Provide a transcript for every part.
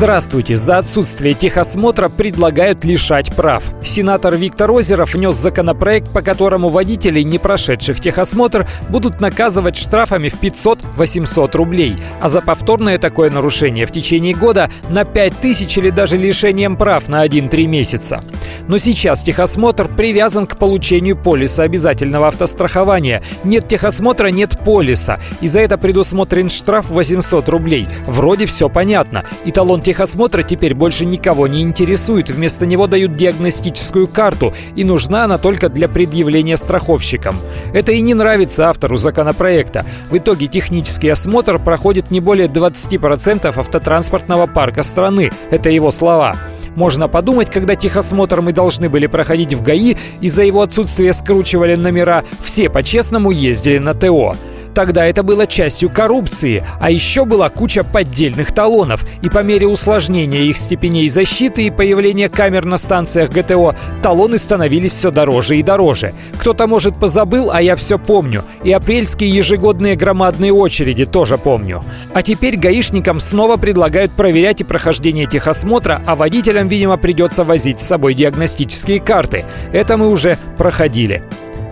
Здравствуйте! За отсутствие техосмотра предлагают лишать прав. Сенатор Виктор Озеров внес законопроект, по которому водителей, не прошедших техосмотр, будут наказывать штрафами в 500-800 рублей, а за повторное такое нарушение в течение года на 5000 или даже лишением прав на 1-3 месяца. Но сейчас техосмотр привязан к получению полиса обязательного автострахования. Нет техосмотра, нет полиса. И за это предусмотрен штраф 800 рублей. Вроде все понятно. И талон техосмотра теперь больше никого не интересует. Вместо него дают диагностическую карту, и нужна она только для предъявления страховщикам. Это и не нравится автору законопроекта. В итоге технический осмотр проходит не более 20% автотранспортного парка страны. Это его слова. Можно подумать, когда техосмотр мы должны были проходить в ГАИ, из-за его отсутствия скручивали номера, все по-честному ездили на ТО. Тогда это было частью коррупции, а еще была куча поддельных талонов, и по мере усложнения их степеней защиты и появления камер на станциях ГТО, талоны становились все дороже и дороже. Кто-то, может, позабыл, а я все помню. И апрельские ежегодные громадные очереди тоже помню. А теперь гаишникам снова предлагают проверять и прохождение техосмотра, а водителям, видимо, придется возить с собой диагностические карты. Это мы уже проходили.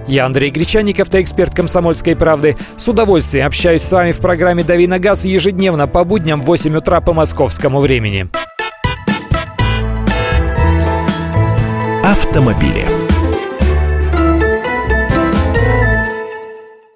Я Андрей Гречанников, эксперт «Комсомольской правды». С удовольствием общаюсь с вами в программе «Дави на газ» ежедневно по будням в 8 утра по московскому времени. Автомобили.